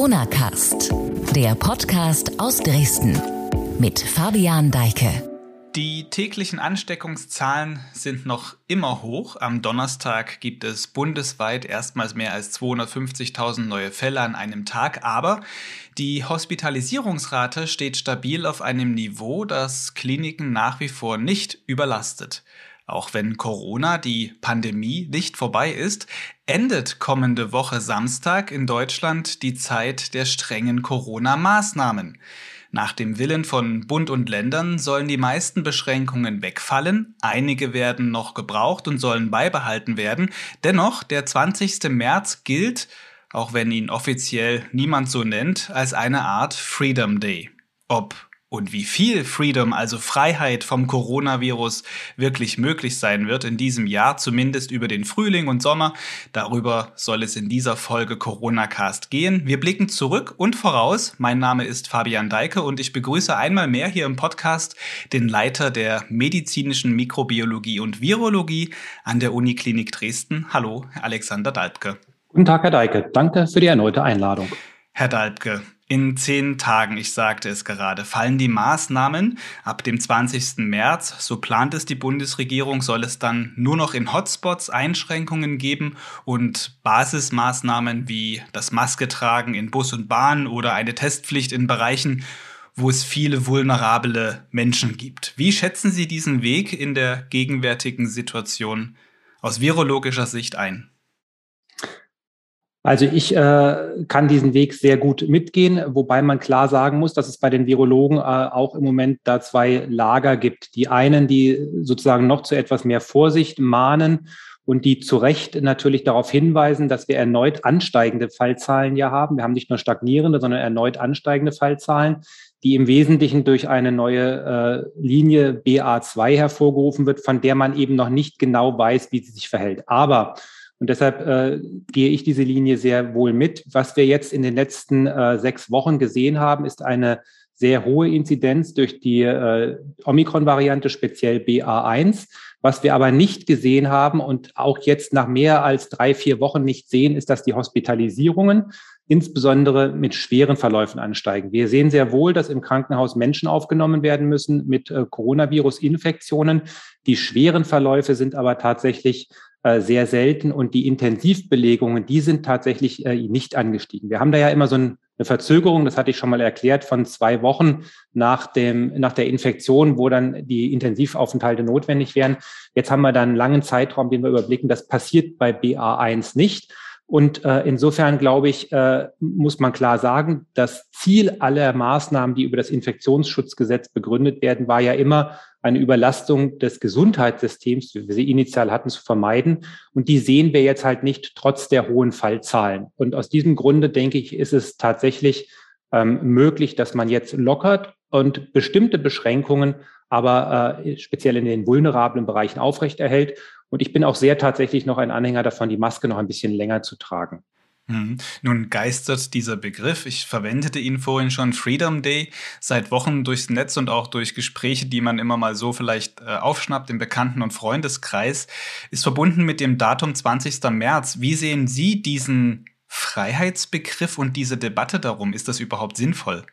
Corona Cast, der Podcast aus Dresden mit Fabian Deike. Die täglichen Ansteckungszahlen sind noch immer hoch. Am Donnerstag gibt es bundesweit erstmals mehr als 250.000 neue Fälle an einem Tag, aber die Hospitalisierungsrate steht stabil auf einem Niveau, das Kliniken nach wie vor nicht überlastet. Auch wenn Corona, die Pandemie, nicht vorbei ist, endet kommende Woche Samstag in Deutschland die Zeit der strengen Corona-Maßnahmen. Nach dem Willen von Bund und Ländern sollen die meisten Beschränkungen wegfallen, einige werden noch gebraucht und sollen beibehalten werden. Dennoch, der 20. März gilt, auch wenn ihn offiziell niemand so nennt, als eine Art Freedom Day. Ob und wie viel Freedom, also Freiheit vom Coronavirus wirklich möglich sein wird in diesem Jahr, zumindest über den Frühling und Sommer, darüber soll es in dieser Folge Corona Cast gehen. Wir blicken zurück und voraus. Mein Name ist Fabian Deike und ich begrüße einmal mehr hier im Podcast den Leiter der medizinischen Mikrobiologie und Virologie an der Uniklinik Dresden. Hallo, Alexander Dalbke. Guten Tag, Herr Deike. Danke für die erneute Einladung. Herr Dalbke, in zehn Tagen, ich sagte es gerade, fallen die Maßnahmen. Ab dem 20. März, so plant es die Bundesregierung, soll es dann nur noch in Hotspots Einschränkungen geben und Basismaßnahmen wie das Maske tragen in Bus und Bahn oder eine Testpflicht in Bereichen, wo es viele vulnerable Menschen gibt. Wie schätzen Sie diesen Weg in der gegenwärtigen Situation aus virologischer Sicht ein? Also ich äh, kann diesen Weg sehr gut mitgehen, wobei man klar sagen muss, dass es bei den Virologen äh, auch im Moment da zwei Lager gibt. Die einen, die sozusagen noch zu etwas mehr Vorsicht mahnen und die zu Recht natürlich darauf hinweisen, dass wir erneut ansteigende Fallzahlen ja haben. Wir haben nicht nur stagnierende, sondern erneut ansteigende Fallzahlen, die im Wesentlichen durch eine neue äh, Linie BA2 hervorgerufen wird, von der man eben noch nicht genau weiß, wie sie sich verhält. Aber und deshalb äh, gehe ich diese Linie sehr wohl mit. Was wir jetzt in den letzten äh, sechs Wochen gesehen haben, ist eine sehr hohe Inzidenz durch die äh, Omikron-Variante, speziell BA1. Was wir aber nicht gesehen haben und auch jetzt nach mehr als drei, vier Wochen nicht sehen, ist, dass die Hospitalisierungen insbesondere mit schweren Verläufen ansteigen. Wir sehen sehr wohl, dass im Krankenhaus Menschen aufgenommen werden müssen mit äh, Coronavirus-Infektionen. Die schweren Verläufe sind aber tatsächlich sehr selten und die Intensivbelegungen, die sind tatsächlich äh, nicht angestiegen. Wir haben da ja immer so eine Verzögerung, das hatte ich schon mal erklärt, von zwei Wochen nach dem, nach der Infektion, wo dann die Intensivaufenthalte notwendig wären. Jetzt haben wir dann einen langen Zeitraum, den wir überblicken. Das passiert bei BA1 nicht. Und äh, insofern glaube ich, äh, muss man klar sagen, das Ziel aller Maßnahmen, die über das Infektionsschutzgesetz begründet werden, war ja immer eine Überlastung des Gesundheitssystems, wie wir sie initial hatten, zu vermeiden. Und die sehen wir jetzt halt nicht trotz der hohen Fallzahlen. Und aus diesem Grunde denke ich, ist es tatsächlich ähm, möglich, dass man jetzt lockert und bestimmte Beschränkungen aber äh, speziell in den vulnerablen Bereichen aufrechterhält. Und ich bin auch sehr tatsächlich noch ein Anhänger davon, die Maske noch ein bisschen länger zu tragen. Hm. Nun geistert dieser Begriff, ich verwendete ihn vorhin schon, Freedom Day, seit Wochen durchs Netz und auch durch Gespräche, die man immer mal so vielleicht äh, aufschnappt im Bekannten- und Freundeskreis, ist verbunden mit dem Datum 20. März. Wie sehen Sie diesen Freiheitsbegriff und diese Debatte darum? Ist das überhaupt sinnvoll?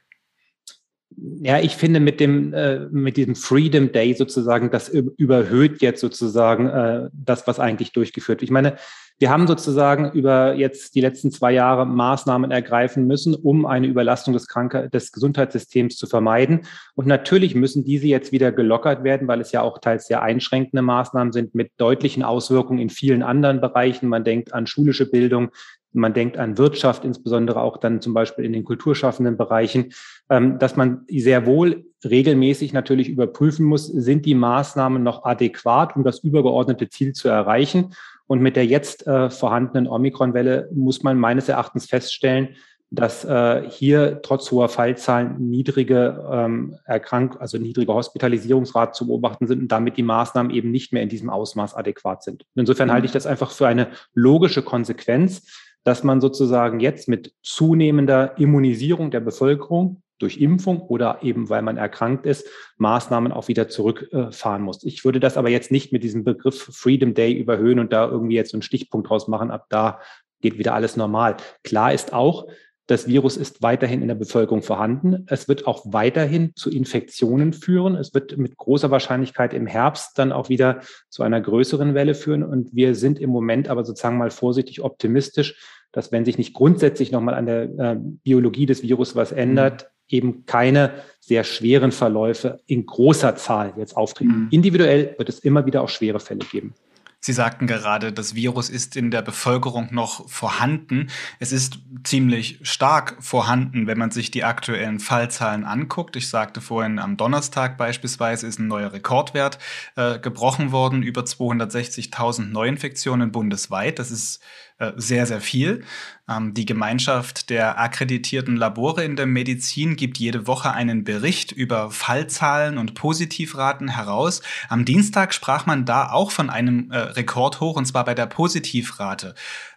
Ja, ich finde mit dem äh, mit diesem Freedom Day sozusagen, das überhöht jetzt sozusagen äh, das, was eigentlich durchgeführt wird. Ich meine, wir haben sozusagen über jetzt die letzten zwei Jahre Maßnahmen ergreifen müssen, um eine Überlastung des, Kranke des Gesundheitssystems zu vermeiden. Und natürlich müssen diese jetzt wieder gelockert werden, weil es ja auch teils sehr einschränkende Maßnahmen sind mit deutlichen Auswirkungen in vielen anderen Bereichen. Man denkt an schulische Bildung, man denkt an Wirtschaft, insbesondere auch dann zum Beispiel in den kulturschaffenden Bereichen, ähm, dass man sehr wohl regelmäßig natürlich überprüfen muss, sind die Maßnahmen noch adäquat, um das übergeordnete Ziel zu erreichen. Und mit der jetzt äh, vorhandenen Omikron-Welle muss man meines Erachtens feststellen, dass äh, hier trotz hoher Fallzahlen niedrige ähm, Erkrank also niedrige Hospitalisierungsrate zu beobachten sind und damit die Maßnahmen eben nicht mehr in diesem Ausmaß adäquat sind. Insofern mhm. halte ich das einfach für eine logische Konsequenz, dass man sozusagen jetzt mit zunehmender Immunisierung der Bevölkerung durch Impfung oder eben weil man erkrankt ist, Maßnahmen auch wieder zurückfahren muss. Ich würde das aber jetzt nicht mit diesem Begriff Freedom Day überhöhen und da irgendwie jetzt so einen Stichpunkt draus machen. Ab da geht wieder alles normal. Klar ist auch, Das Virus ist weiterhin in der Bevölkerung vorhanden. Es wird auch weiterhin zu Infektionen führen. Es wird mit großer Wahrscheinlichkeit im Herbst dann auch wieder zu einer größeren Welle führen. Und wir sind im Moment aber sozusagen mal vorsichtig optimistisch, dass wenn sich nicht grundsätzlich nochmal an der äh, Biologie des Virus was ändert, eben keine sehr schweren Verläufe in großer Zahl jetzt auftreten. Mhm. Individuell wird es immer wieder auch schwere Fälle geben. Sie sagten gerade, das Virus ist in der Bevölkerung noch vorhanden. Es ist ziemlich stark vorhanden, wenn man sich die aktuellen Fallzahlen anguckt. Ich sagte vorhin, am Donnerstag beispielsweise ist ein neuer Rekordwert äh, gebrochen worden, über 260.000 Neuinfektionen bundesweit. Das ist äh, sehr, sehr viel. Ähm, die Gemeinschaft der akkreditierten Labore in der Medizin gibt jede Woche einen Bericht über Fallzahlen und Positivraten heraus. Am Dienstag sprach man da auch von einem äh, Rekordhoch, und zwar bei der Positivrate.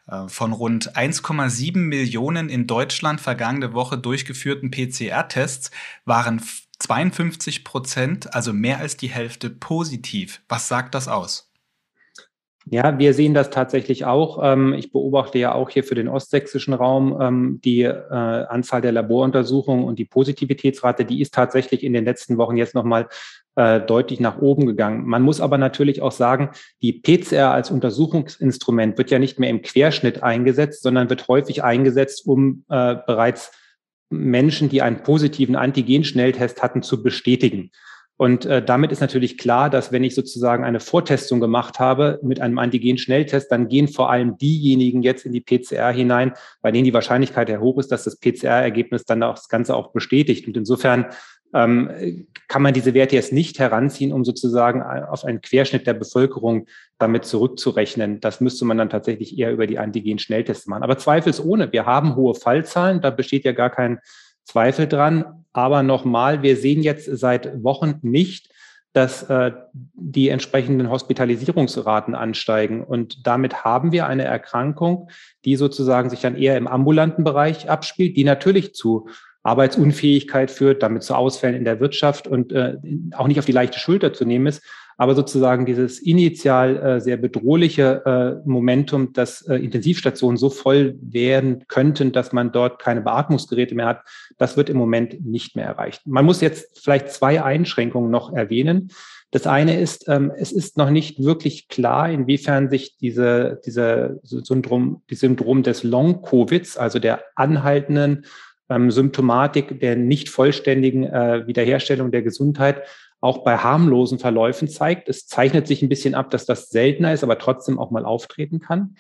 Äh, von rund 1,7 Millionen in Deutschland vergangene Woche durchgeführten PCR-Tests waren 52 Prozent, also mehr als die Hälfte positiv. Was sagt das aus? Ja, wir sehen das tatsächlich auch. Ähm, ich beobachte ja auch hier für den ostsächsischen Raum ähm, die äh, Anzahl der Laboruntersuchungen und die Positivitätsrate, die ist tatsächlich in den letzten Wochen jetzt nochmal äh, deutlich nach oben gegangen. Man muss aber natürlich auch sagen, die PCR als Untersuchungsinstrument wird ja nicht mehr im Querschnitt eingesetzt, sondern wird häufig eingesetzt, um äh, bereits Menschen, die einen positiven Antigen-Schnelltest hatten, zu bestätigen. Und äh, damit ist natürlich klar, dass wenn ich sozusagen eine Vortestung gemacht habe mit einem Antigen-Schnelltest, dann gehen vor allem diejenigen jetzt in die PCR hinein, bei denen die Wahrscheinlichkeit sehr hoch ist, dass das PCR-Ergebnis dann auch das Ganze auch bestätigt. Und insofern ähm, kann man diese Werte jetzt nicht heranziehen, um sozusagen auf einen Querschnitt der Bevölkerung damit zurückzurechnen. Das müsste man dann tatsächlich eher über die Antigen-Schnelltests machen. Aber zweifelsohne, wir haben hohe Fallzahlen, da besteht ja gar kein Zweifel dran. Aber nochmal, wir sehen jetzt seit Wochen nicht, dass äh, die entsprechenden Hospitalisierungsraten ansteigen. Und damit haben wir eine Erkrankung, die sozusagen sich dann eher im ambulanten Bereich abspielt, die natürlich zu Arbeitsunfähigkeit führt, damit zu Ausfällen in der Wirtschaft und äh, auch nicht auf die leichte Schulter zu nehmen ist, aber sozusagen dieses initial äh, sehr bedrohliche äh, Momentum, dass äh, Intensivstationen so voll werden könnten, dass man dort keine Beatmungsgeräte mehr hat, das wird im Moment nicht mehr erreicht. Man muss jetzt vielleicht zwei Einschränkungen noch erwähnen. Das eine ist, ähm, es ist noch nicht wirklich klar, inwiefern sich diese, diese Syndrom, die Syndrom des Long-Covids, also der anhaltenden ähm, Symptomatik der nicht vollständigen äh, Wiederherstellung der Gesundheit, auch bei harmlosen Verläufen zeigt. Es zeichnet sich ein bisschen ab, dass das seltener ist, aber trotzdem auch mal auftreten kann.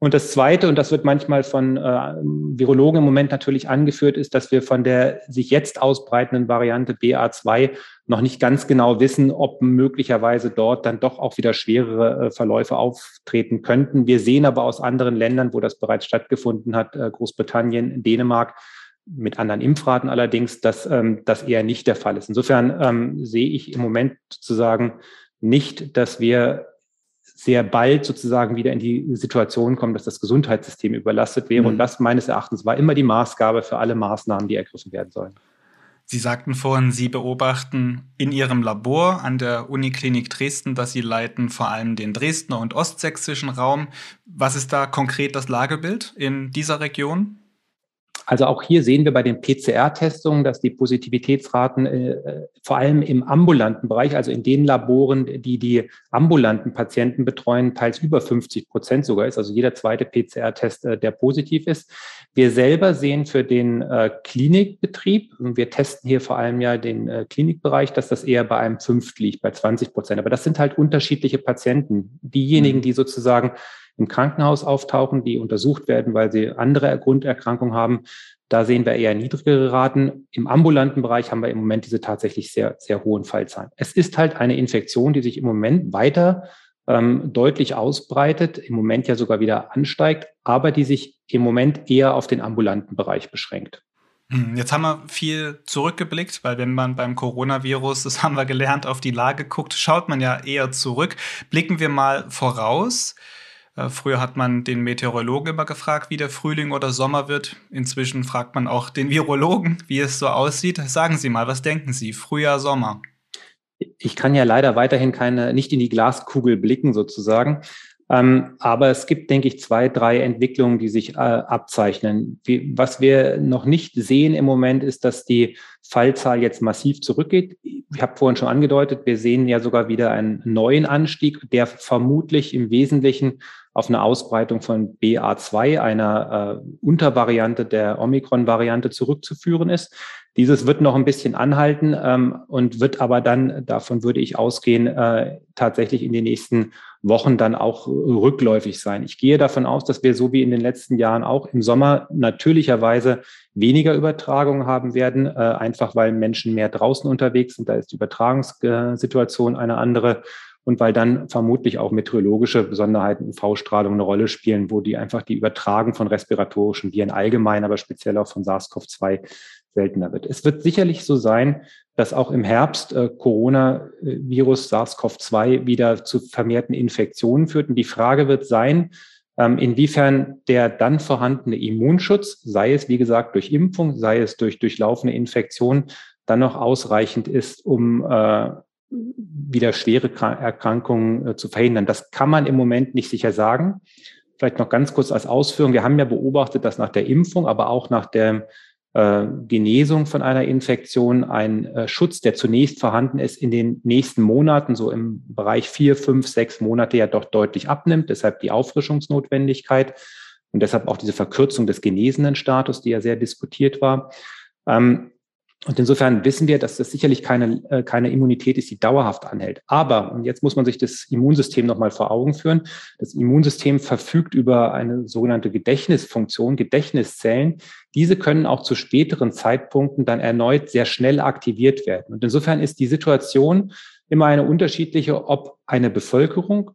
Und das Zweite, und das wird manchmal von äh, Virologen im Moment natürlich angeführt, ist, dass wir von der sich jetzt ausbreitenden Variante BA2 noch nicht ganz genau wissen, ob möglicherweise dort dann doch auch wieder schwerere äh, Verläufe auftreten könnten. Wir sehen aber aus anderen Ländern, wo das bereits stattgefunden hat, äh, Großbritannien, Dänemark, mit anderen Impfraten allerdings, dass ähm, das eher nicht der Fall ist. Insofern ähm, sehe ich im Moment sozusagen nicht, dass wir sehr bald sozusagen wieder in die Situation kommen, dass das Gesundheitssystem überlastet wäre. Mhm. Und das meines Erachtens war immer die Maßgabe für alle Maßnahmen, die ergriffen werden sollen. Sie sagten vorhin, Sie beobachten in Ihrem Labor an der Uniklinik Dresden, dass Sie leiten vor allem den Dresdner und ostsächsischen Raum. Was ist da konkret das Lagebild in dieser Region? Also auch hier sehen wir bei den PCR-Testungen, dass die Positivitätsraten äh, vor allem im ambulanten Bereich, also in den Laboren, die die ambulanten Patienten betreuen, teils über 50 Prozent sogar ist. Also jeder zweite PCR-Test, äh, der positiv ist. Wir selber sehen für den äh, Klinikbetrieb, wir testen hier vor allem ja den äh, Klinikbereich, dass das eher bei einem Fünft liegt, bei 20 Prozent. Aber das sind halt unterschiedliche Patienten. Diejenigen, mhm. die sozusagen im Krankenhaus auftauchen, die untersucht werden, weil sie andere Grunderkrankungen haben. Da sehen wir eher niedrigere Raten. Im ambulanten Bereich haben wir im Moment diese tatsächlich sehr, sehr hohen Fallzahlen. Es ist halt eine Infektion, die sich im Moment weiter ähm, deutlich ausbreitet, im Moment ja sogar wieder ansteigt, aber die sich im Moment eher auf den ambulanten Bereich beschränkt. Hm, jetzt haben wir viel zurückgeblickt, weil wenn man beim Coronavirus, das haben wir gelernt, auf die Lage guckt, schaut man ja eher zurück. Blicken wir mal voraus. Äh, früher hat man den Meteorologen immer gefragt, wie der Frühling oder Sommer wird. Inzwischen fragt man auch den Virologen, wie es so aussieht. Sagen Sie mal, was denken Sie? Frühjahr, Sommer? Ich kann ja leider weiterhin keine, nicht in die Glaskugel blicken sozusagen. Ähm, aber es gibt, denke ich, zwei, drei Entwicklungen, die sich äh, abzeichnen. Wie, was wir noch nicht sehen im Moment ist, dass die Fallzahl jetzt massiv zurückgeht. Ich habe vorhin schon angedeutet, wir sehen ja sogar wieder einen neuen Anstieg, der vermutlich im Wesentlichen auf eine Ausbreitung von BA2, einer äh, Untervariante der Omikron-Variante, zurückzuführen ist. Dieses wird noch ein bisschen anhalten ähm, und wird aber dann, davon würde ich ausgehen, äh, tatsächlich in den nächsten Wochen dann auch rückläufig sein. Ich gehe davon aus, dass wir so wie in den letzten Jahren auch im Sommer natürlicherweise weniger Übertragungen haben werden, äh, einfach weil Menschen mehr draußen unterwegs sind. Da ist die Übertragungssituation eine andere und weil dann vermutlich auch meteorologische Besonderheiten UV-Strahlung eine Rolle spielen, wo die einfach die Übertragung von respiratorischen Viren allgemein, aber speziell auch von SARS-CoV-2 seltener wird. Es wird sicherlich so sein, dass auch im Herbst äh, Coronavirus SARS-CoV-2 wieder zu vermehrten Infektionen führt. Und die Frage wird sein, ähm, inwiefern der dann vorhandene Immunschutz, sei es wie gesagt durch Impfung, sei es durch durchlaufende Infektion, dann noch ausreichend ist, um äh, wieder schwere Erkrankungen äh, zu verhindern. Das kann man im Moment nicht sicher sagen. Vielleicht noch ganz kurz als Ausführung. Wir haben ja beobachtet, dass nach der Impfung, aber auch nach der äh, Genesung von einer Infektion ein äh, Schutz, der zunächst vorhanden ist, in den nächsten Monaten, so im Bereich vier, fünf, sechs Monate ja doch deutlich abnimmt. Deshalb die Auffrischungsnotwendigkeit und deshalb auch diese Verkürzung des genesenen Status, die ja sehr diskutiert war. Ähm, und insofern wissen wir, dass das sicherlich keine, äh, keine Immunität ist, die dauerhaft anhält. Aber, und jetzt muss man sich das Immunsystem nochmal vor Augen führen, das Immunsystem verfügt über eine sogenannte Gedächtnisfunktion, Gedächtniszellen. Diese können auch zu späteren Zeitpunkten dann erneut sehr schnell aktiviert werden. Und insofern ist die Situation immer eine unterschiedliche, ob eine Bevölkerung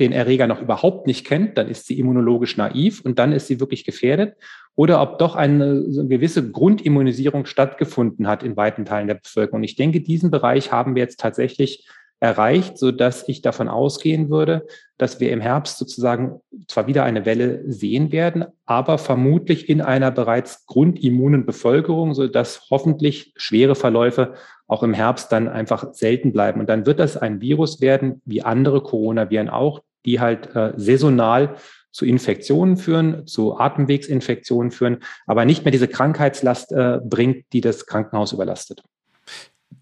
den Erreger noch überhaupt nicht kennt, dann ist sie immunologisch naiv und dann ist sie wirklich gefährdet. Oder ob doch eine, so eine gewisse Grundimmunisierung stattgefunden hat in weiten Teilen der Bevölkerung. Ich denke, diesen Bereich haben wir jetzt tatsächlich erreicht, so dass ich davon ausgehen würde, dass wir im Herbst sozusagen zwar wieder eine Welle sehen werden, aber vermutlich in einer bereits grundimmunen Bevölkerung, so dass hoffentlich schwere Verläufe auch im Herbst dann einfach selten bleiben. Und dann wird das ein Virus werden, wie andere Coronaviren auch, die halt äh, saisonal zu Infektionen führen, zu Atemwegsinfektionen führen, aber nicht mehr diese Krankheitslast äh, bringt, die das Krankenhaus überlastet.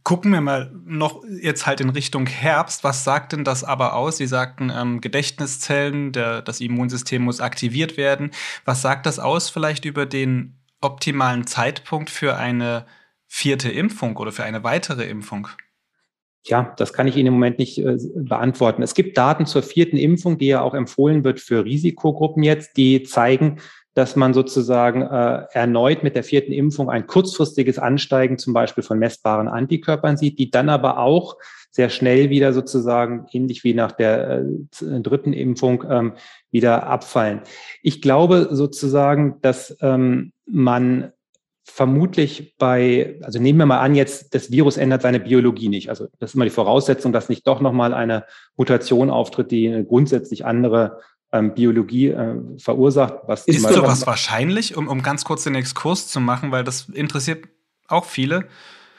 Gucken wir mal noch jetzt halt in Richtung Herbst. Was sagt denn das aber aus? Sie sagten ähm, Gedächtniszellen, der, das Immunsystem muss aktiviert werden. Was sagt das aus vielleicht über den optimalen Zeitpunkt für eine vierte Impfung oder für eine weitere Impfung? Ja, das kann ich Ihnen im Moment nicht äh, beantworten. Es gibt Daten zur vierten Impfung, die ja auch empfohlen wird für Risikogruppen jetzt, die zeigen, dass man sozusagen äh, erneut mit der vierten Impfung ein kurzfristiges Ansteigen zum Beispiel von messbaren Antikörpern sieht, die dann aber auch sehr schnell wieder sozusagen, ähnlich wie nach der äh, dritten Impfung, ähm, wieder abfallen. Ich glaube sozusagen, dass ähm, man vermutlich bei, also nehmen wir mal an, jetzt das Virus ändert seine Biologie nicht. Also das ist immer die Voraussetzung, dass nicht doch nochmal eine Mutation auftritt, die eine grundsätzlich andere ähm, Biologie äh, verursacht. Was ist sowas wahrscheinlich, um, um ganz kurz den Exkurs zu machen, weil das interessiert auch viele?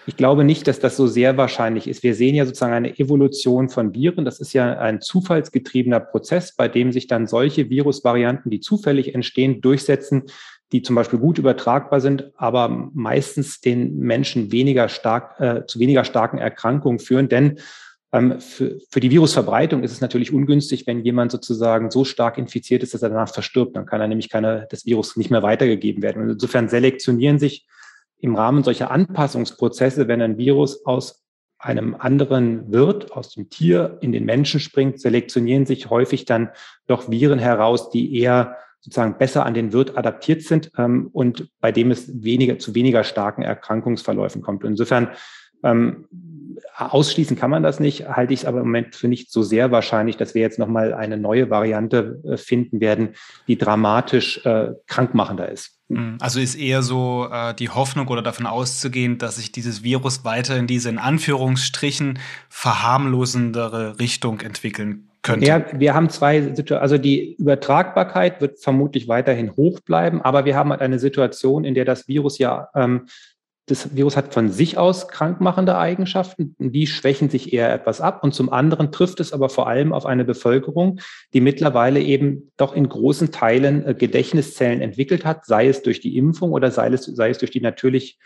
Ich glaube nicht, dass das so sehr wahrscheinlich ist. Wir sehen ja sozusagen eine Evolution von Viren. Das ist ja ein zufallsgetriebener Prozess, bei dem sich dann solche Virusvarianten, die zufällig entstehen, durchsetzen, die zum Beispiel gut übertragbar sind, aber meistens den Menschen weniger stark, äh, zu weniger starken Erkrankungen führen. Denn ähm, für, für die Virusverbreitung ist es natürlich ungünstig, wenn jemand sozusagen so stark infiziert ist, dass er danach verstirbt. Dann kann er nämlich keine, das Virus nicht mehr weitergegeben werden. Und insofern selektionieren sich im Rahmen solcher Anpassungsprozesse, wenn ein Virus aus einem anderen Wirt, aus dem Tier in den Menschen springt, selektionieren sich häufig dann doch Viren heraus, die eher sozusagen besser an den Wirt adaptiert sind ähm, und bei dem es weniger zu weniger starken Erkrankungsverläufen kommt. Insofern ähm, ausschließen kann man das nicht, halte ich es aber im Moment für nicht so sehr wahrscheinlich, dass wir jetzt nochmal eine neue Variante äh, finden werden, die dramatisch äh, krankmachender ist. Mhm. Also ist eher so äh, die Hoffnung oder davon auszugehen, dass sich dieses Virus weiter in diese in Anführungsstrichen verharmlosendere Richtung entwickeln könnte. Ja, wir haben zwei Situationen. Also die Übertragbarkeit wird vermutlich weiterhin hoch bleiben, aber wir haben halt eine Situation, in der das Virus ja ähm, das Virus hat von sich aus krankmachende Eigenschaften, die schwächen sich eher etwas ab. Und zum anderen trifft es aber vor allem auf eine Bevölkerung, die mittlerweile eben doch in großen Teilen äh, Gedächtniszellen entwickelt hat, sei es durch die Impfung oder sei es, sei es durch die natürlich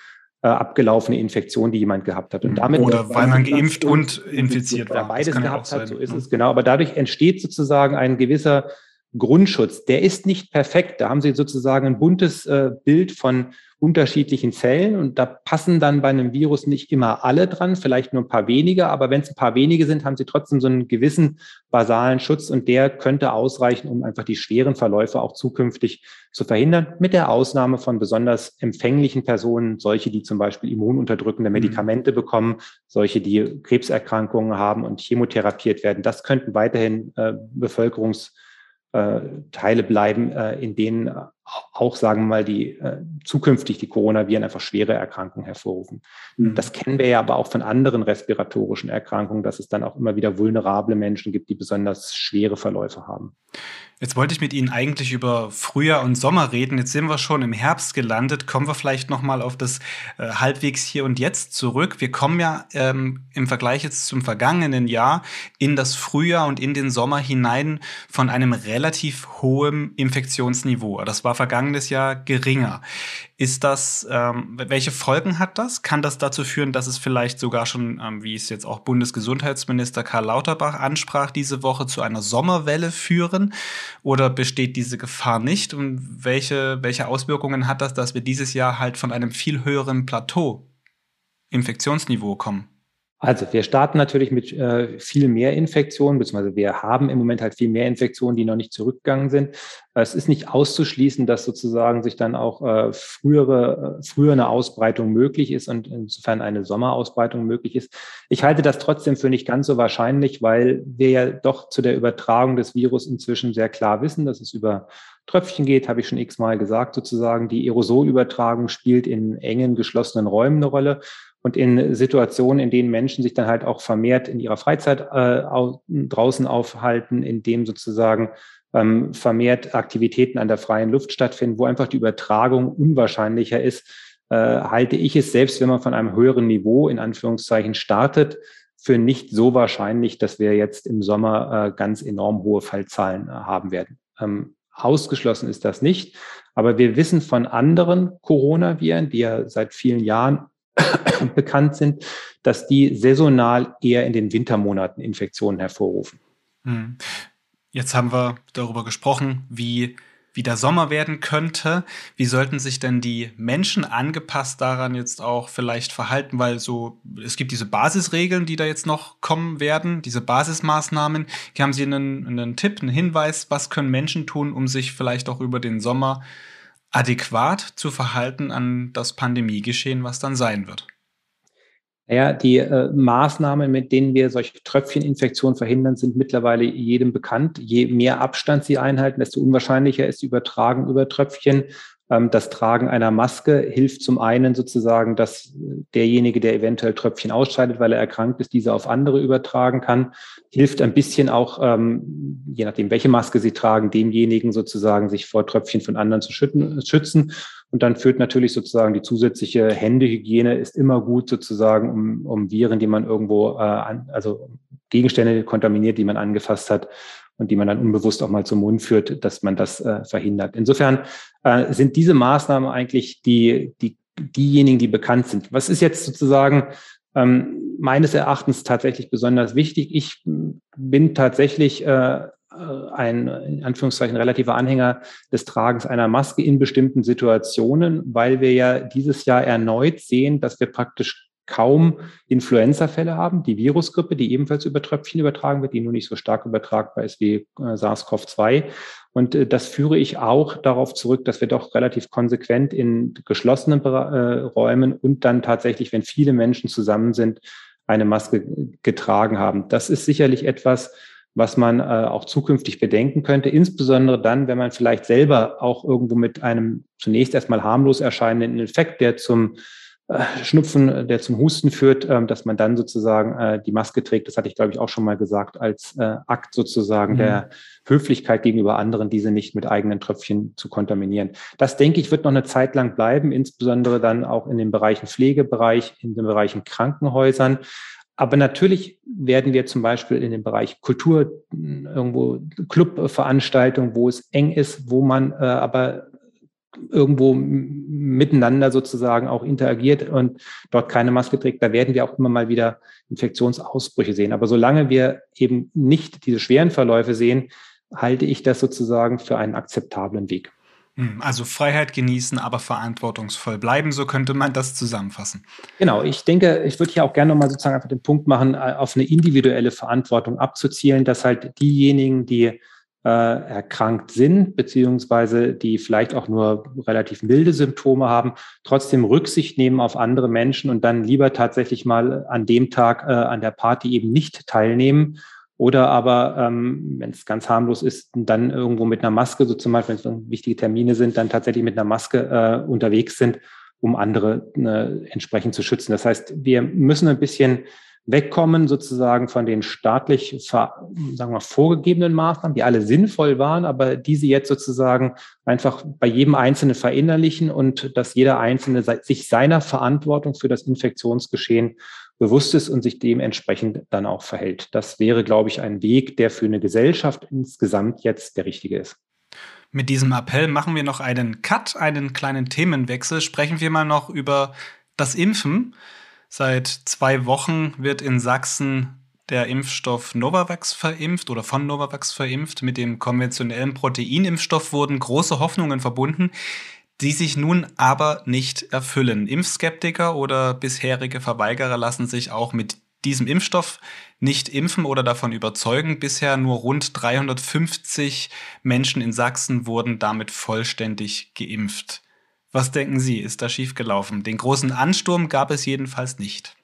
äh, abgelaufene Infektion, die jemand gehabt hat. Und damit oder weil man geimpft und infiziert war. Beides gehabt hat, so ist es genau. Aber dadurch entsteht sozusagen ein gewisser Grundschutz. Der ist nicht perfekt. Da haben Sie sozusagen ein buntes äh, Bild von unterschiedlichen Zellen und da passen dann bei einem Virus nicht immer alle dran, vielleicht nur ein paar wenige, aber wenn es ein paar wenige sind, haben sie trotzdem so einen gewissen basalen Schutz und der könnte ausreichen, um einfach die schweren Verläufe auch zukünftig zu verhindern, mit der Ausnahme von besonders empfänglichen Personen, solche, die zum Beispiel immununterdrückende mhm. Medikamente bekommen, solche, die Krebserkrankungen haben und chemotherapiert werden. Das könnten weiterhin äh, Bevölkerungs äh, Teile bleiben, äh, in denen auch, sagen wir mal, die äh, zukünftig die Coronaviren einfach schwere Erkrankungen hervorrufen. Mhm. Das kennen wir ja aber auch von anderen respiratorischen Erkrankungen, dass es dann auch immer wieder vulnerable Menschen gibt, die besonders schwere Verläufe haben. Jetzt wollte ich mit Ihnen eigentlich über Frühjahr und Sommer reden. Jetzt sind wir schon im Herbst gelandet. Kommen wir vielleicht noch mal auf das äh, halbwegs hier und jetzt zurück. Wir kommen ja ähm, im Vergleich jetzt zum vergangenen Jahr in das Frühjahr und in den Sommer hinein von einem relativ hohen Infektionsniveau. Das war vergangenes Jahr geringer. Ist das, ähm, welche Folgen hat das? Kann das dazu führen, dass es vielleicht sogar schon, ähm, wie es jetzt auch Bundesgesundheitsminister Karl Lauterbach ansprach, diese Woche zu einer Sommerwelle führen? Oder besteht diese Gefahr nicht? Und welche, welche Auswirkungen hat das, dass wir dieses Jahr halt von einem viel höheren Plateau Infektionsniveau kommen? Also wir starten natürlich mit äh, viel mehr Infektionen, beziehungsweise wir haben im Moment halt viel mehr Infektionen, die noch nicht zurückgegangen sind. Es ist nicht auszuschließen, dass sozusagen sich dann auch äh, frühere, äh, früher eine Ausbreitung möglich ist und insofern eine Sommerausbreitung möglich ist. Ich halte das trotzdem für nicht ganz so wahrscheinlich, weil wir ja doch zu der Übertragung des Virus inzwischen sehr klar wissen, dass es über Tröpfchen geht, habe ich schon x-mal gesagt, sozusagen. Die Aerosolübertragung spielt in engen, geschlossenen Räumen eine Rolle. Und in Situationen, in denen Menschen sich dann halt auch vermehrt in ihrer Freizeit äh, au draußen aufhalten, in dem sozusagen ähm, vermehrt Aktivitäten an der freien Luft stattfinden, wo einfach die Übertragung unwahrscheinlicher ist, äh, halte ich es selbst, wenn man von einem höheren Niveau in Anführungszeichen startet, für nicht so wahrscheinlich, dass wir jetzt im Sommer äh, ganz enorm hohe Fallzahlen äh, haben werden. Ähm, ausgeschlossen ist das nicht. Aber wir wissen von anderen Coronaviren, die ja seit vielen Jahren bekannt sind, dass die saisonal eher in den Wintermonaten Infektionen hervorrufen. Hm. Jetzt haben wir darüber gesprochen, wie, wie der Sommer werden könnte. Wie sollten sich denn die Menschen angepasst daran jetzt auch vielleicht verhalten? Weil so, es gibt diese Basisregeln, die da jetzt noch kommen werden, diese Basismaßnahmen. Hier haben Sie einen, einen Tipp, einen Hinweis, was können Menschen tun, um sich vielleicht auch über den Sommer adäquat zu verhalten an das Pandemiegeschehen, was dann sein wird? Ja, die äh, Maßnahmen, mit denen wir solche Tröpfcheninfektionen verhindern, sind mittlerweile jedem bekannt. Je mehr Abstand sie einhalten, desto unwahrscheinlicher ist die Übertragung über Tröpfchen. Ähm, das Tragen einer Maske hilft zum einen sozusagen, dass derjenige, der eventuell Tröpfchen ausscheidet, weil er erkrankt ist, diese auf andere übertragen kann. Hilft ein bisschen auch, ähm, je nachdem, welche Maske Sie tragen, demjenigen sozusagen, sich vor Tröpfchen von anderen zu schützen. Und dann führt natürlich sozusagen die zusätzliche Händehygiene ist immer gut sozusagen, um, um Viren, die man irgendwo, äh, also Gegenstände kontaminiert, die man angefasst hat, und die man dann unbewusst auch mal zum Mund führt, dass man das äh, verhindert. Insofern äh, sind diese Maßnahmen eigentlich die, die, diejenigen, die bekannt sind. Was ist jetzt sozusagen ähm, meines Erachtens tatsächlich besonders wichtig? Ich bin tatsächlich äh, ein in Anführungszeichen relativer Anhänger des Tragens einer Maske in bestimmten Situationen, weil wir ja dieses Jahr erneut sehen, dass wir praktisch kaum Influenza-Fälle haben, die Virusgrippe, die ebenfalls über Tröpfchen übertragen wird, die nur nicht so stark übertragbar ist wie äh, SARS-CoV-2. Und äh, das führe ich auch darauf zurück, dass wir doch relativ konsequent in geschlossenen äh, Räumen und dann tatsächlich, wenn viele Menschen zusammen sind, eine Maske getragen haben. Das ist sicherlich etwas, was man auch zukünftig bedenken könnte, insbesondere dann, wenn man vielleicht selber auch irgendwo mit einem zunächst erstmal harmlos erscheinenden Infekt, der zum Schnupfen, der zum Husten führt, ähm, dass man dann sozusagen äh, die Maske trägt. Das hatte ich, glaube ich, auch schon mal gesagt, als äh, Akt sozusagen mhm. der Höflichkeit gegenüber anderen, diese nicht mit eigenen Tröpfchen zu kontaminieren. Das, denke ich, wird noch eine Zeit lang bleiben, insbesondere dann auch in den Bereichen Pflegebereich, in den Bereichen Krankenhäusern. Aber natürlich werden wir zum Beispiel in dem Bereich Kultur irgendwo Clubveranstaltungen, wo es eng ist, wo man äh, aber irgendwo miteinander sozusagen auch interagiert und dort keine Maske trägt, da werden wir auch immer mal wieder Infektionsausbrüche sehen. Aber solange wir eben nicht diese schweren Verläufe sehen, halte ich das sozusagen für einen akzeptablen Weg. Hm, also Freiheit genießen, aber verantwortungsvoll bleiben, so könnte man das zusammenfassen. Genau, ich denke, ich würde hier auch gerne nochmal sozusagen einfach den Punkt machen, äh, auf eine individuelle Verantwortung abzuzielen, dass halt diejenigen, die äh, erkrankt sind, beziehungsweise die vielleicht auch nur relativ milde Symptome haben, trotzdem Rücksicht nehmen auf andere Menschen und dann lieber tatsächlich mal an dem Tag äh, an der Party eben nicht teilnehmen. Oder aber, ähm, wenn es ganz harmlos ist, dann irgendwo mit einer Maske, so zum Beispiel, wenn es wichtige Termine sind, dann tatsächlich mit einer Maske äh, unterwegs sind, um andere äh, entsprechend zu schützen. Das heißt, wir müssen ein bisschen wegkommen sozusagen von den staatlich sagen wir, vorgegebenen Maßnahmen, die alle sinnvoll waren, aber diese jetzt sozusagen einfach bei jedem Einzelnen verinnerlichen und dass jeder Einzelne sich seiner Verantwortung für das Infektionsgeschehen bewusst ist und sich dementsprechend dann auch verhält. Das wäre, glaube ich, ein Weg, der für eine Gesellschaft insgesamt jetzt der richtige ist. Mit diesem Appell machen wir noch einen Cut, einen kleinen Themenwechsel. Sprechen wir mal noch über das Impfen. Seit zwei Wochen wird in Sachsen der Impfstoff Novavax verimpft oder von Novavax verimpft. Mit dem konventionellen Proteinimpfstoff wurden große Hoffnungen verbunden, die sich nun aber nicht erfüllen. Impfskeptiker oder bisherige Verweigerer lassen sich auch mit diesem Impfstoff nicht impfen oder davon überzeugen. Bisher nur rund 350 Menschen in Sachsen wurden damit vollständig geimpft. Was denken Sie, ist da schiefgelaufen? Den großen Ansturm gab es jedenfalls nicht.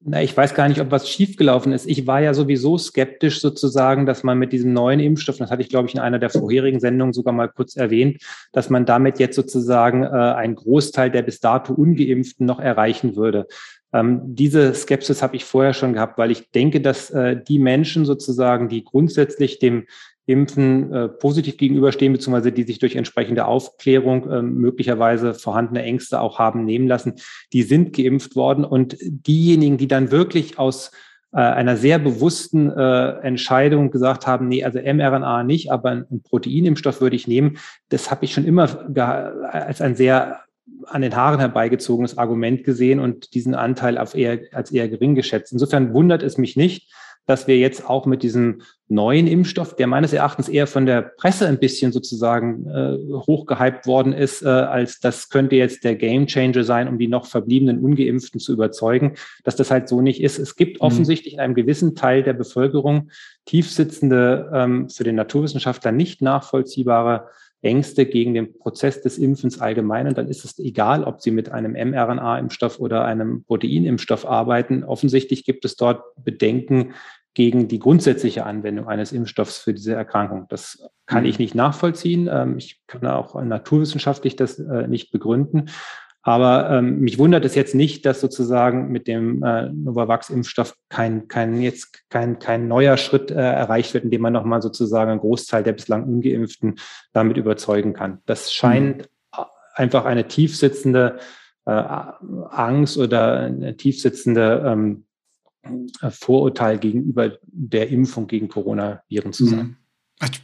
Na, ich weiß gar nicht, ob was schiefgelaufen ist. Ich war ja sowieso skeptisch sozusagen, dass man mit diesem neuen Impfstoff, das hatte ich glaube ich in einer der vorherigen Sendungen sogar mal kurz erwähnt, dass man damit jetzt sozusagen äh, einen Großteil der bis dato ungeimpften noch erreichen würde. Ähm, diese Skepsis habe ich vorher schon gehabt, weil ich denke, dass äh, die Menschen sozusagen, die grundsätzlich dem Impfen äh, positiv gegenüberstehen, beziehungsweise die sich durch entsprechende Aufklärung äh, möglicherweise vorhandene Ängste auch haben nehmen lassen, die sind geimpft worden. Und diejenigen, die dann wirklich aus äh, einer sehr bewussten äh, Entscheidung gesagt haben, nee, also mRNA nicht, aber ein Proteinimpfstoff würde ich nehmen, das habe ich schon immer als ein sehr an den Haaren herbeigezogenes Argument gesehen und diesen Anteil eher, als eher gering geschätzt. Insofern wundert es mich nicht, dass wir jetzt auch mit diesem neuen Impfstoff, der meines Erachtens eher von der Presse ein bisschen sozusagen äh, hochgehypt worden ist, äh, als das könnte jetzt der Gamechanger sein, um die noch verbliebenen Ungeimpften zu überzeugen, dass das halt so nicht ist. Es gibt mhm. offensichtlich in einem gewissen Teil der Bevölkerung tiefsitzende, ähm, für den Naturwissenschaftler nicht nachvollziehbare Ängste gegen den Prozess des Impfens allgemein. Und dann ist es egal, ob Sie mit einem mRNA-Impfstoff oder einem Proteinimpfstoff arbeiten. Offensichtlich gibt es dort Bedenken gegen die grundsätzliche Anwendung eines Impfstoffs für diese Erkrankung. Das kann mhm. ich nicht nachvollziehen. Ähm, ich kann auch naturwissenschaftlich das äh, nicht begründen. Aber ähm, mich wundert es jetzt nicht, dass sozusagen mit dem äh, Novavax-Impfstoff kein, kein, jetzt kein, kein neuer Schritt äh, erreicht wird, indem man nochmal sozusagen einen Großteil der bislang Ungeimpften damit überzeugen kann. Das scheint mhm. einfach eine tiefsitzende Angst oder eine tiefsitzende ähm, Vorurteil gegenüber der Impfung gegen Coronaviren zu sein.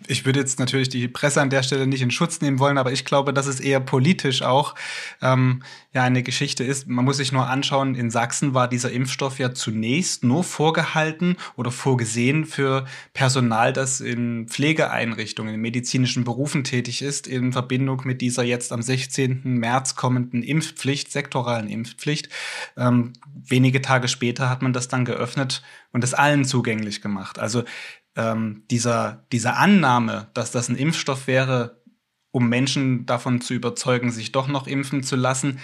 Ich würde jetzt natürlich die Presse an der Stelle nicht in Schutz nehmen wollen, aber ich glaube, dass es eher politisch auch ähm, ja eine Geschichte ist. Man muss sich nur anschauen, in Sachsen war dieser Impfstoff ja zunächst nur vorgehalten oder vorgesehen für Personal, das in Pflegeeinrichtungen, in medizinischen Berufen tätig ist, in Verbindung mit dieser jetzt am 16. März kommenden Impfpflicht, sektoralen Impfpflicht. Ähm, wenige Tage später hat man das dann geöffnet und es allen zugänglich gemacht. Also ähm, dieser, diese Annahme, dass das ein Impfstoff wäre, um Menschen davon zu überzeugen, sich doch noch impfen zu lassen,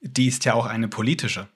die ist ja auch eine politische.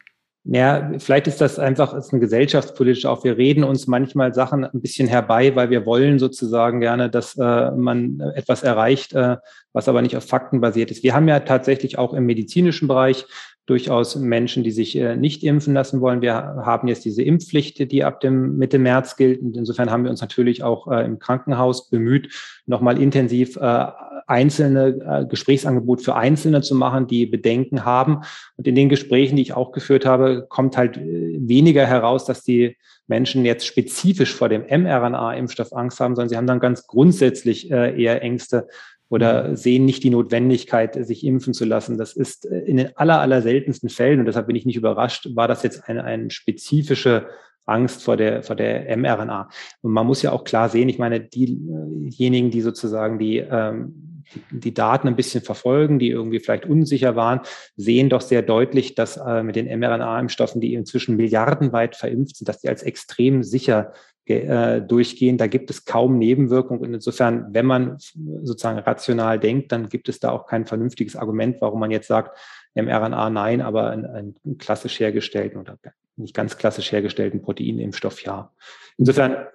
Ja, vielleicht ist das einfach ist eine gesellschaftspolitische auch. Wir reden uns manchmal Sachen ein bisschen herbei, weil wir wollen sozusagen gerne, dass äh, man etwas erreicht, äh, was aber nicht auf Fakten basiert ist. Wir haben ja tatsächlich auch im medizinischen Bereich durchaus Menschen, die sich äh, nicht impfen lassen wollen. Wir haben jetzt diese Impfpflicht, die ab dem Mitte März gilt. Und insofern haben wir uns natürlich auch äh, im Krankenhaus bemüht, nochmal intensiv äh, einzelne Gesprächsangebot für Einzelne zu machen, die Bedenken haben. Und in den Gesprächen, die ich auch geführt habe, kommt halt weniger heraus, dass die Menschen jetzt spezifisch vor dem mRNA-Impfstoff Angst haben, sondern sie haben dann ganz grundsätzlich eher Ängste, oder mhm. sehen nicht die Notwendigkeit, sich impfen zu lassen. Das ist äh, in den aller, aller seltensten Fällen, und deshalb bin ich nicht überrascht, war das jetzt eine, eine spezifische Angst vor der, vor der mRNA. Und man muss ja auch klar sehen, ich meine, diejenigen, die sozusagen die, ähm, die, die Daten ein bisschen verfolgen, die irgendwie vielleicht unsicher waren, sehen doch sehr deutlich, dass äh, mit den mRNA-Impfstoffen, die inzwischen milliardenweit verimpft sind, dass die als extrem sicher äh, durchgehen. Da gibt es kaum Nebenwirkungen. Und insofern, wenn man sozusagen rational denkt, dann gibt es da auch kein vernünftiges Argument, warum man jetzt sagt, mRNA nein, aber einen, einen klassisch hergestellten oder nicht ganz klassisch hergestellten Proteinimpfstoff ja. Insofern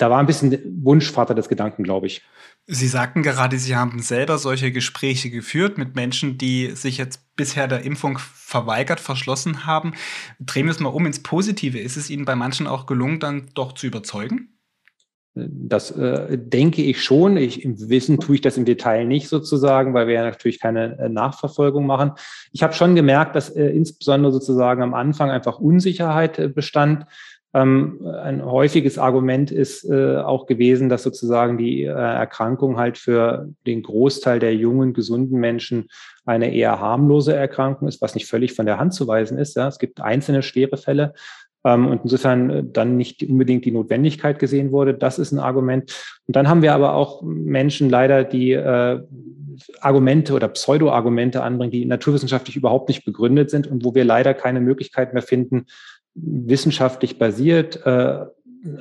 da war ein bisschen Wunschvater des Gedanken, glaube ich. Sie sagten gerade, Sie haben selber solche Gespräche geführt mit Menschen, die sich jetzt bisher der Impfung verweigert, verschlossen haben. Drehen wir es mal um ins Positive. Ist es Ihnen bei manchen auch gelungen, dann doch zu überzeugen? Das äh, denke ich schon. Ich, Im Wissen tue ich das im Detail nicht sozusagen, weil wir ja natürlich keine äh, Nachverfolgung machen. Ich habe schon gemerkt, dass äh, insbesondere sozusagen am Anfang einfach Unsicherheit äh, bestand ähm, ein häufiges Argument ist äh, auch gewesen, dass sozusagen die äh, Erkrankung halt für den Großteil der jungen, gesunden Menschen eine eher harmlose Erkrankung ist, was nicht völlig von der Hand zu weisen ist. Ja. Es gibt einzelne schwere Fälle, ähm, und insofern äh, dann nicht unbedingt die Notwendigkeit gesehen wurde. Das ist ein Argument. Und dann haben wir aber auch Menschen leider, die äh, Argumente oder Pseudo-Argumente anbringen, die naturwissenschaftlich überhaupt nicht begründet sind und wo wir leider keine Möglichkeit mehr finden, wissenschaftlich basiert, äh,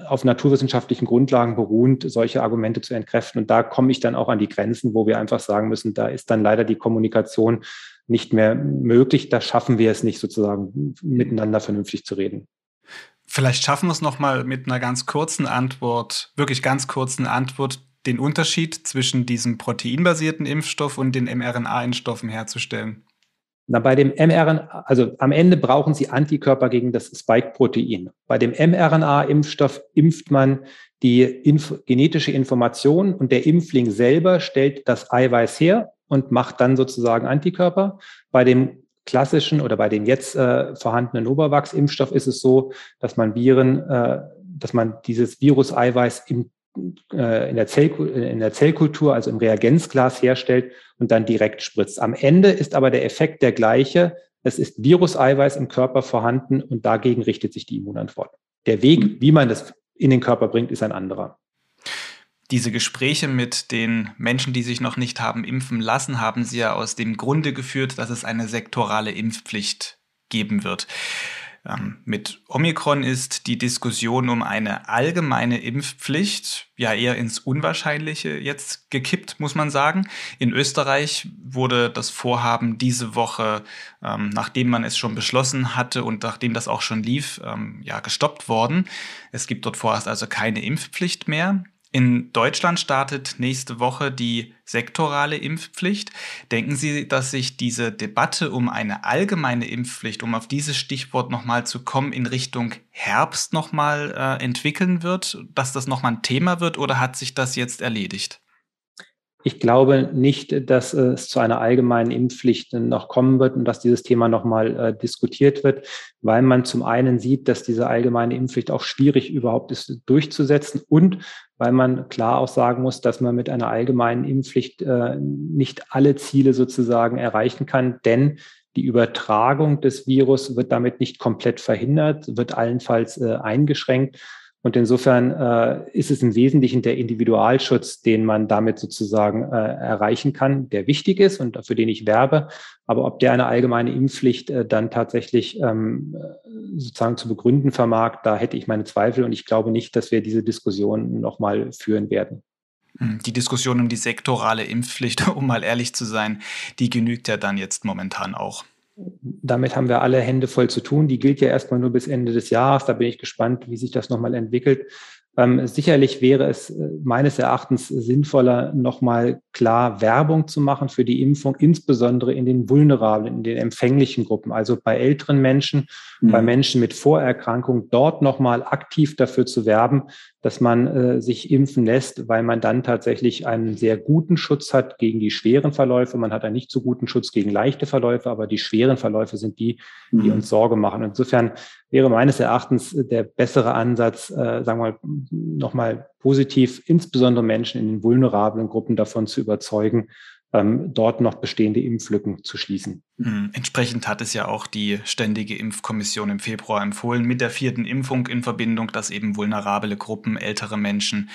auf naturwissenschaftlichen Grundlagen beruhend, solche Argumente zu entkräften. Und da komme ich dann auch an die Grenzen, wo wir einfach sagen müssen, da ist dann leider die Kommunikation nicht mehr möglich. Da schaffen wir es nicht sozusagen miteinander vernünftig zu reden. Vielleicht schaffen wir es nochmal mit einer ganz kurzen Antwort, wirklich ganz kurzen Antwort, den Unterschied zwischen diesem proteinbasierten Impfstoff und den mRNA-Impfstoffen herzustellen. Na, bei dem mRNA, also am Ende brauchen Sie Antikörper gegen das Spike-Protein. Bei dem mRNA-Impfstoff impft man die Inf genetische Information und der Impfling selber stellt das Eiweiß her und macht dann sozusagen Antikörper. Bei dem klassischen oder bei dem jetzt äh, vorhandenen Novavax-Impfstoff ist es so, dass man Viren, äh, dass man dieses Virus-Eiweiß im in der, Zell, in der Zellkultur, also im Reagenzglas herstellt und dann direkt spritzt. Am Ende ist aber der Effekt der gleiche. Es ist Viruseiweiß im Körper vorhanden und dagegen richtet sich die Immunantwort. Der Weg, mhm. wie man das in den Körper bringt, ist ein anderer. Diese Gespräche mit den Menschen, die sich noch nicht haben impfen lassen, haben Sie ja aus dem Grunde geführt, dass es eine sektorale Impfpflicht geben wird. Ähm, mit Omikron ist die Diskussion um eine allgemeine Impfpflicht ja eher ins Unwahrscheinliche jetzt gekippt, muss man sagen. In Österreich wurde das Vorhaben diese Woche, ähm, nachdem man es schon beschlossen hatte und nachdem das auch schon lief, ähm, ja gestoppt worden. Es gibt dort vorerst also keine Impfpflicht mehr. In Deutschland startet nächste Woche die sektorale Impfpflicht. Denken Sie, dass sich diese Debatte um eine allgemeine Impfpflicht, um auf dieses Stichwort nochmal zu kommen, in Richtung Herbst nochmal äh, entwickeln wird, dass das nochmal ein Thema wird oder hat sich das jetzt erledigt? Ich glaube nicht, dass es zu einer allgemeinen Impfpflicht noch kommen wird und dass dieses Thema nochmal äh, diskutiert wird, weil man zum einen sieht, dass diese allgemeine Impfpflicht auch schwierig überhaupt ist durchzusetzen und weil man klar auch sagen muss, dass man mit einer allgemeinen Impfpflicht äh, nicht alle Ziele sozusagen erreichen kann, denn die Übertragung des Virus wird damit nicht komplett verhindert, wird allenfalls äh, eingeschränkt. Und insofern äh, ist es im Wesentlichen der Individualschutz, den man damit sozusagen äh, erreichen kann, der wichtig ist und für den ich werbe. Aber ob der eine allgemeine Impfpflicht äh, dann tatsächlich ähm, sozusagen zu begründen vermag, da hätte ich meine Zweifel und ich glaube nicht, dass wir diese Diskussion nochmal führen werden. Die Diskussion um die sektorale Impfpflicht, um mal ehrlich zu sein, die genügt ja dann jetzt momentan auch damit haben wir alle Hände voll zu tun. Die gilt ja erstmal nur bis Ende des Jahres. Da bin ich gespannt, wie sich das nochmal entwickelt. Ähm, sicherlich wäre es äh, meines Erachtens sinnvoller, nochmal klar Werbung zu machen für die Impfung, insbesondere in den vulnerablen, in den empfänglichen Gruppen, also bei älteren Menschen, mhm. bei Menschen mit Vorerkrankung, dort nochmal aktiv dafür zu werben, dass man äh, sich impfen lässt, weil man dann tatsächlich einen sehr guten Schutz hat gegen die schweren Verläufe. Man hat einen nicht so guten Schutz gegen leichte Verläufe, aber die schweren Verläufe sind die, die mhm. uns Sorge machen. Insofern wäre meines Erachtens der bessere Ansatz, äh, sagen wir mal, nochmal positiv, insbesondere Menschen in den vulnerablen Gruppen davon zu überzeugen, ähm, dort noch bestehende Impflücken zu schließen. Mhm. Entsprechend hat es ja auch die Ständige Impfkommission im Februar empfohlen, mit der vierten Impfung in Verbindung, dass eben vulnerable Gruppen, ältere Menschen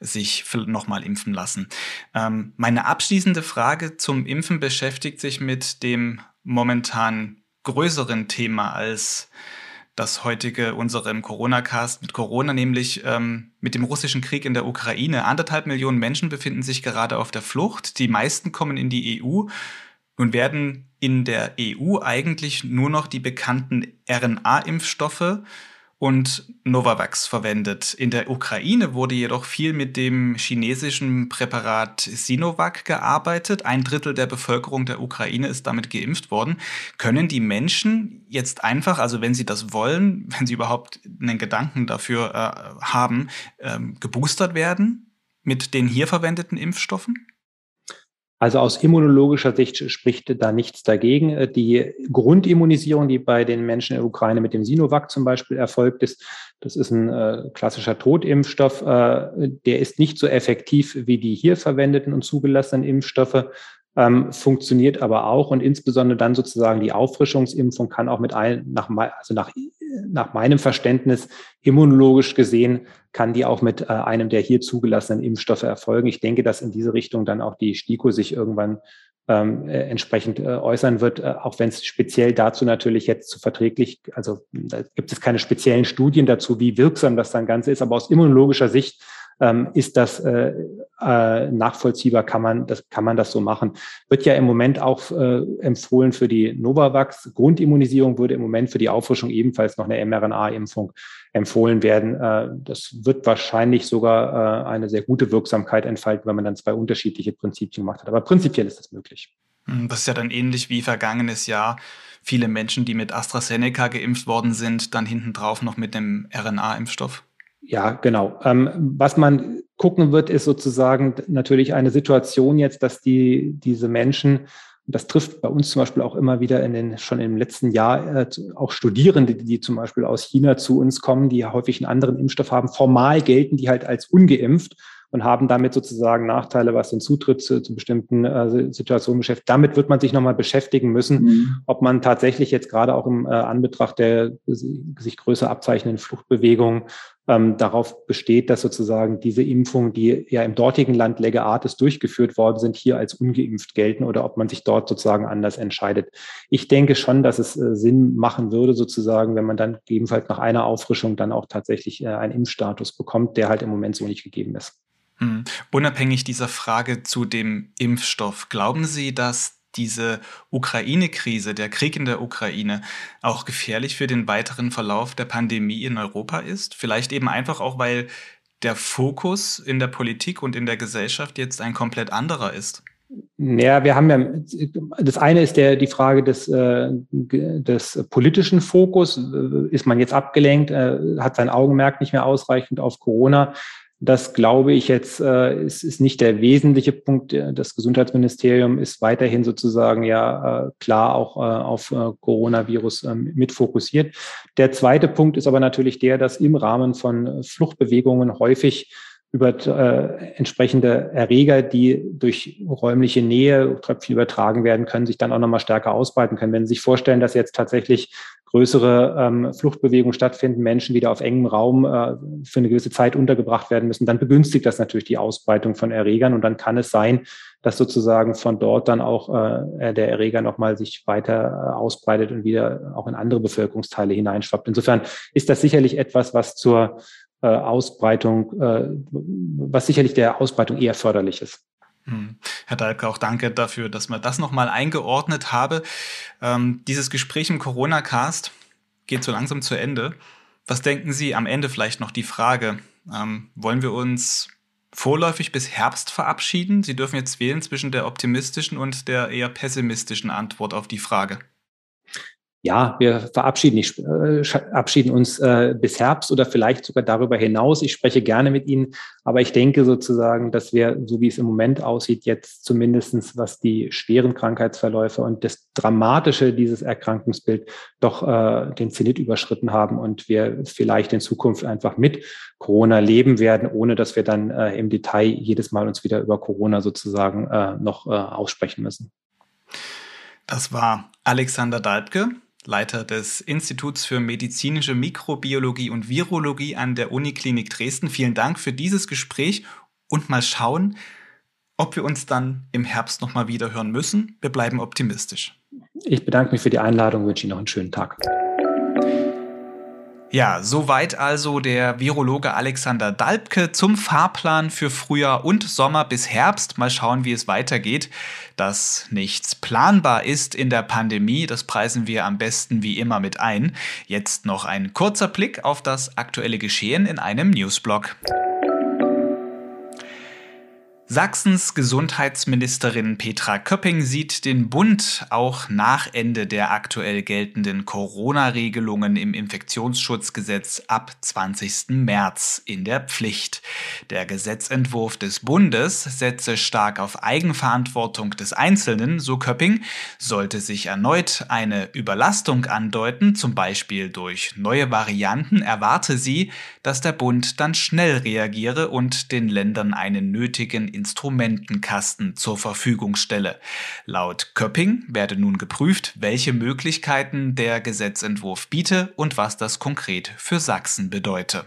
sich nochmal impfen lassen. Ähm, meine abschließende Frage zum Impfen beschäftigt sich mit dem momentan größeren Thema als das heutige unserem Corona-Cast mit Corona, nämlich ähm, mit dem russischen Krieg in der Ukraine. Anderthalb Millionen Menschen befinden sich gerade auf der Flucht. Die meisten kommen in die EU. Nun werden in der EU eigentlich nur noch die bekannten RNA-Impfstoffe und Novavax verwendet. In der Ukraine wurde jedoch viel mit dem chinesischen Präparat Sinovac gearbeitet. Ein Drittel der Bevölkerung der Ukraine ist damit geimpft worden. Können die Menschen jetzt einfach, also wenn sie das wollen, wenn sie überhaupt einen Gedanken dafür äh, haben, ähm, geboostert werden mit den hier verwendeten Impfstoffen? Also aus immunologischer Sicht spricht da nichts dagegen. Äh, die Grundimmunisierung, die bei den Menschen in der Ukraine mit dem Sinovac zum Beispiel erfolgt ist, das ist ein äh, klassischer Totimpfstoff. Äh, der ist nicht so effektiv wie die hier verwendeten und zugelassenen Impfstoffe ähm, funktioniert aber auch und insbesondere dann sozusagen die Auffrischungsimpfung kann auch mit ein, nach, also nach, nach meinem Verständnis immunologisch gesehen, kann die auch mit äh, einem der hier zugelassenen Impfstoffe erfolgen. Ich denke, dass in diese Richtung dann auch die STIKO sich irgendwann ähm, äh, entsprechend äh, äußern wird, äh, auch wenn es speziell dazu natürlich jetzt zu verträglich, also da gibt es keine speziellen Studien dazu, wie wirksam das dann Ganze ist, aber aus immunologischer Sicht ähm, ist das äh, äh, nachvollziehbar, kann man, das, kann man das so machen. Wird ja im Moment auch äh, empfohlen für die Novavax. Grundimmunisierung würde im Moment für die Auffrischung ebenfalls noch eine mRNA-Impfung empfohlen werden. Äh, das wird wahrscheinlich sogar äh, eine sehr gute Wirksamkeit entfalten, wenn man dann zwei unterschiedliche Prinzipien gemacht hat. Aber prinzipiell ist das möglich. Hm, das ist ja dann ähnlich wie vergangenes Jahr. Viele Menschen, die mit AstraZeneca geimpft worden sind, dann hinten drauf noch mit dem RNA-Impfstoff. Ja, genau. Ähm, was man gucken wird, ist sozusagen natürlich eine Situation jetzt, dass die, diese Menschen, das trifft bei uns zum Beispiel auch immer wieder in den, schon im letzten Jahr, äh, auch Studierende, die zum Beispiel aus China zu uns kommen, die häufig einen anderen Impfstoff haben. Formal gelten die halt als ungeimpft und haben damit sozusagen Nachteile, was den Zutritt zu, zu bestimmten äh, Situationen beschäftigt. Damit wird man sich nochmal beschäftigen müssen, mhm. ob man tatsächlich jetzt gerade auch im äh, Anbetracht der sich größer abzeichnenden Fluchtbewegungen ähm, darauf besteht, dass sozusagen diese Impfungen, die ja im dortigen Land Lege Artis durchgeführt worden sind, hier als ungeimpft gelten oder ob man sich dort sozusagen anders entscheidet. Ich denke schon, dass es äh, Sinn machen würde, sozusagen, wenn man dann gegebenenfalls nach einer Auffrischung dann auch tatsächlich äh, einen Impfstatus bekommt, der halt im Moment so nicht gegeben ist. Hm. Unabhängig dieser Frage zu dem Impfstoff, glauben Sie, dass diese Ukraine-Krise, der Krieg in der Ukraine, auch gefährlich für den weiteren Verlauf der Pandemie in Europa ist? Vielleicht eben einfach auch, weil der Fokus in der Politik und in der Gesellschaft jetzt ein komplett anderer ist. Ja, wir haben ja, das eine ist der, die Frage des, äh, des politischen Fokus. Ist man jetzt abgelenkt, äh, hat sein Augenmerk nicht mehr ausreichend auf Corona? Das glaube ich jetzt, äh, ist, ist nicht der wesentliche Punkt. Das Gesundheitsministerium ist weiterhin sozusagen ja äh, klar auch äh, auf äh, Coronavirus äh, mit fokussiert. Der zweite Punkt ist aber natürlich der, dass im Rahmen von Fluchtbewegungen häufig über äh, entsprechende Erreger, die durch räumliche Nähe, Tröpfchen übertragen werden können, sich dann auch nochmal stärker ausbreiten können. Wenn Sie sich vorstellen, dass jetzt tatsächlich größere ähm, Fluchtbewegungen stattfinden, Menschen wieder auf engem Raum äh, für eine gewisse Zeit untergebracht werden müssen, dann begünstigt das natürlich die Ausbreitung von Erregern und dann kann es sein, dass sozusagen von dort dann auch äh, der Erreger nochmal sich weiter äh, ausbreitet und wieder auch in andere Bevölkerungsteile hineinschwappt. Insofern ist das sicherlich etwas, was zur äh, Ausbreitung, äh, was sicherlich der Ausbreitung eher förderlich ist. Hm. Herr Dalke, auch danke dafür, dass man das nochmal eingeordnet habe. Ähm, dieses Gespräch im Corona-Cast geht so langsam zu Ende. Was denken Sie am Ende vielleicht noch die Frage, ähm, wollen wir uns vorläufig bis Herbst verabschieden? Sie dürfen jetzt wählen zwischen der optimistischen und der eher pessimistischen Antwort auf die Frage ja, wir verabschieden, nicht, äh, verabschieden uns äh, bis Herbst oder vielleicht sogar darüber hinaus. Ich spreche gerne mit Ihnen, aber ich denke sozusagen, dass wir, so wie es im Moment aussieht, jetzt zumindestens was die schweren Krankheitsverläufe und das Dramatische dieses Erkrankungsbild doch äh, den Zenit überschritten haben und wir vielleicht in Zukunft einfach mit Corona leben werden, ohne dass wir dann äh, im Detail jedes Mal uns wieder über Corona sozusagen äh, noch äh, aussprechen müssen. Das war Alexander Dalbke, Leiter des Instituts für medizinische Mikrobiologie und Virologie an der Uniklinik Dresden. Vielen Dank für dieses Gespräch und mal schauen, ob wir uns dann im Herbst nochmal wieder hören müssen. Wir bleiben optimistisch. Ich bedanke mich für die Einladung und wünsche Ihnen noch einen schönen Tag. Ja, soweit also der Virologe Alexander Dalbke zum Fahrplan für Frühjahr und Sommer bis Herbst. Mal schauen, wie es weitergeht. Dass nichts planbar ist in der Pandemie, das preisen wir am besten wie immer mit ein. Jetzt noch ein kurzer Blick auf das aktuelle Geschehen in einem Newsblog. Sachsens Gesundheitsministerin Petra Köpping sieht den Bund auch nach Ende der aktuell geltenden Corona-Regelungen im Infektionsschutzgesetz ab 20. März in der Pflicht. Der Gesetzentwurf des Bundes setze stark auf Eigenverantwortung des Einzelnen, so Köpping. Sollte sich erneut eine Überlastung andeuten, zum Beispiel durch neue Varianten, erwarte sie, dass der Bund dann schnell reagiere und den Ländern einen nötigen Instrumentenkasten zur Verfügung stelle. Laut Köpping werde nun geprüft, welche Möglichkeiten der Gesetzentwurf biete und was das konkret für Sachsen bedeute.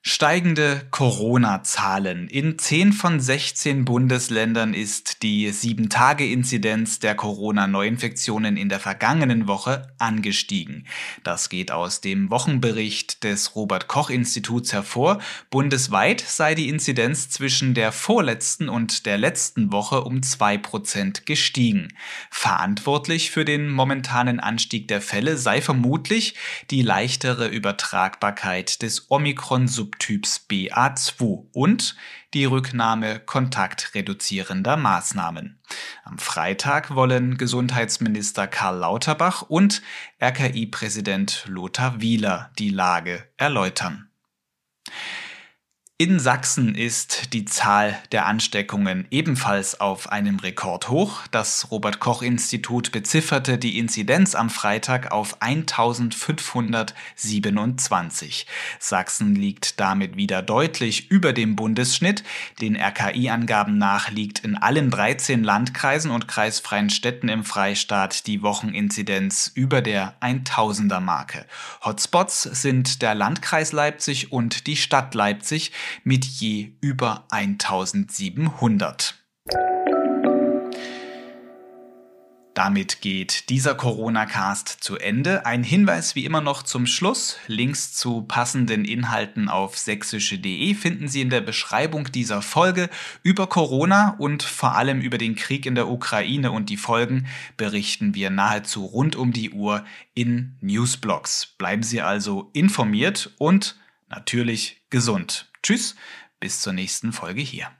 Steigende Corona-Zahlen. In 10 von 16 Bundesländern ist die 7-Tage-Inzidenz der Corona-Neuinfektionen in der vergangenen Woche angestiegen. Das geht aus dem Wochenbericht des Robert-Koch-Instituts hervor. Bundesweit sei die Inzidenz zwischen der vorletzten und der letzten Woche um 2% gestiegen. Verantwortlich für den momentanen Anstieg der Fälle sei vermutlich die leichtere Übertragbarkeit des Omikron-Subtyps Typs BA2 und die Rücknahme kontaktreduzierender Maßnahmen. Am Freitag wollen Gesundheitsminister Karl Lauterbach und RKI-Präsident Lothar Wieler die Lage erläutern. In Sachsen ist die Zahl der Ansteckungen ebenfalls auf einem Rekordhoch. Das Robert Koch Institut bezifferte die Inzidenz am Freitag auf 1527. Sachsen liegt damit wieder deutlich über dem Bundesschnitt. Den RKI-Angaben nach liegt in allen 13 Landkreisen und kreisfreien Städten im Freistaat die Wocheninzidenz über der 1000er Marke. Hotspots sind der Landkreis Leipzig und die Stadt Leipzig mit je über 1700. Damit geht dieser Corona-Cast zu Ende. Ein Hinweis wie immer noch zum Schluss. Links zu passenden Inhalten auf sächsische.de finden Sie in der Beschreibung dieser Folge. Über Corona und vor allem über den Krieg in der Ukraine und die Folgen berichten wir nahezu rund um die Uhr in Newsblogs. Bleiben Sie also informiert und natürlich gesund. Tschüss, bis zur nächsten Folge hier.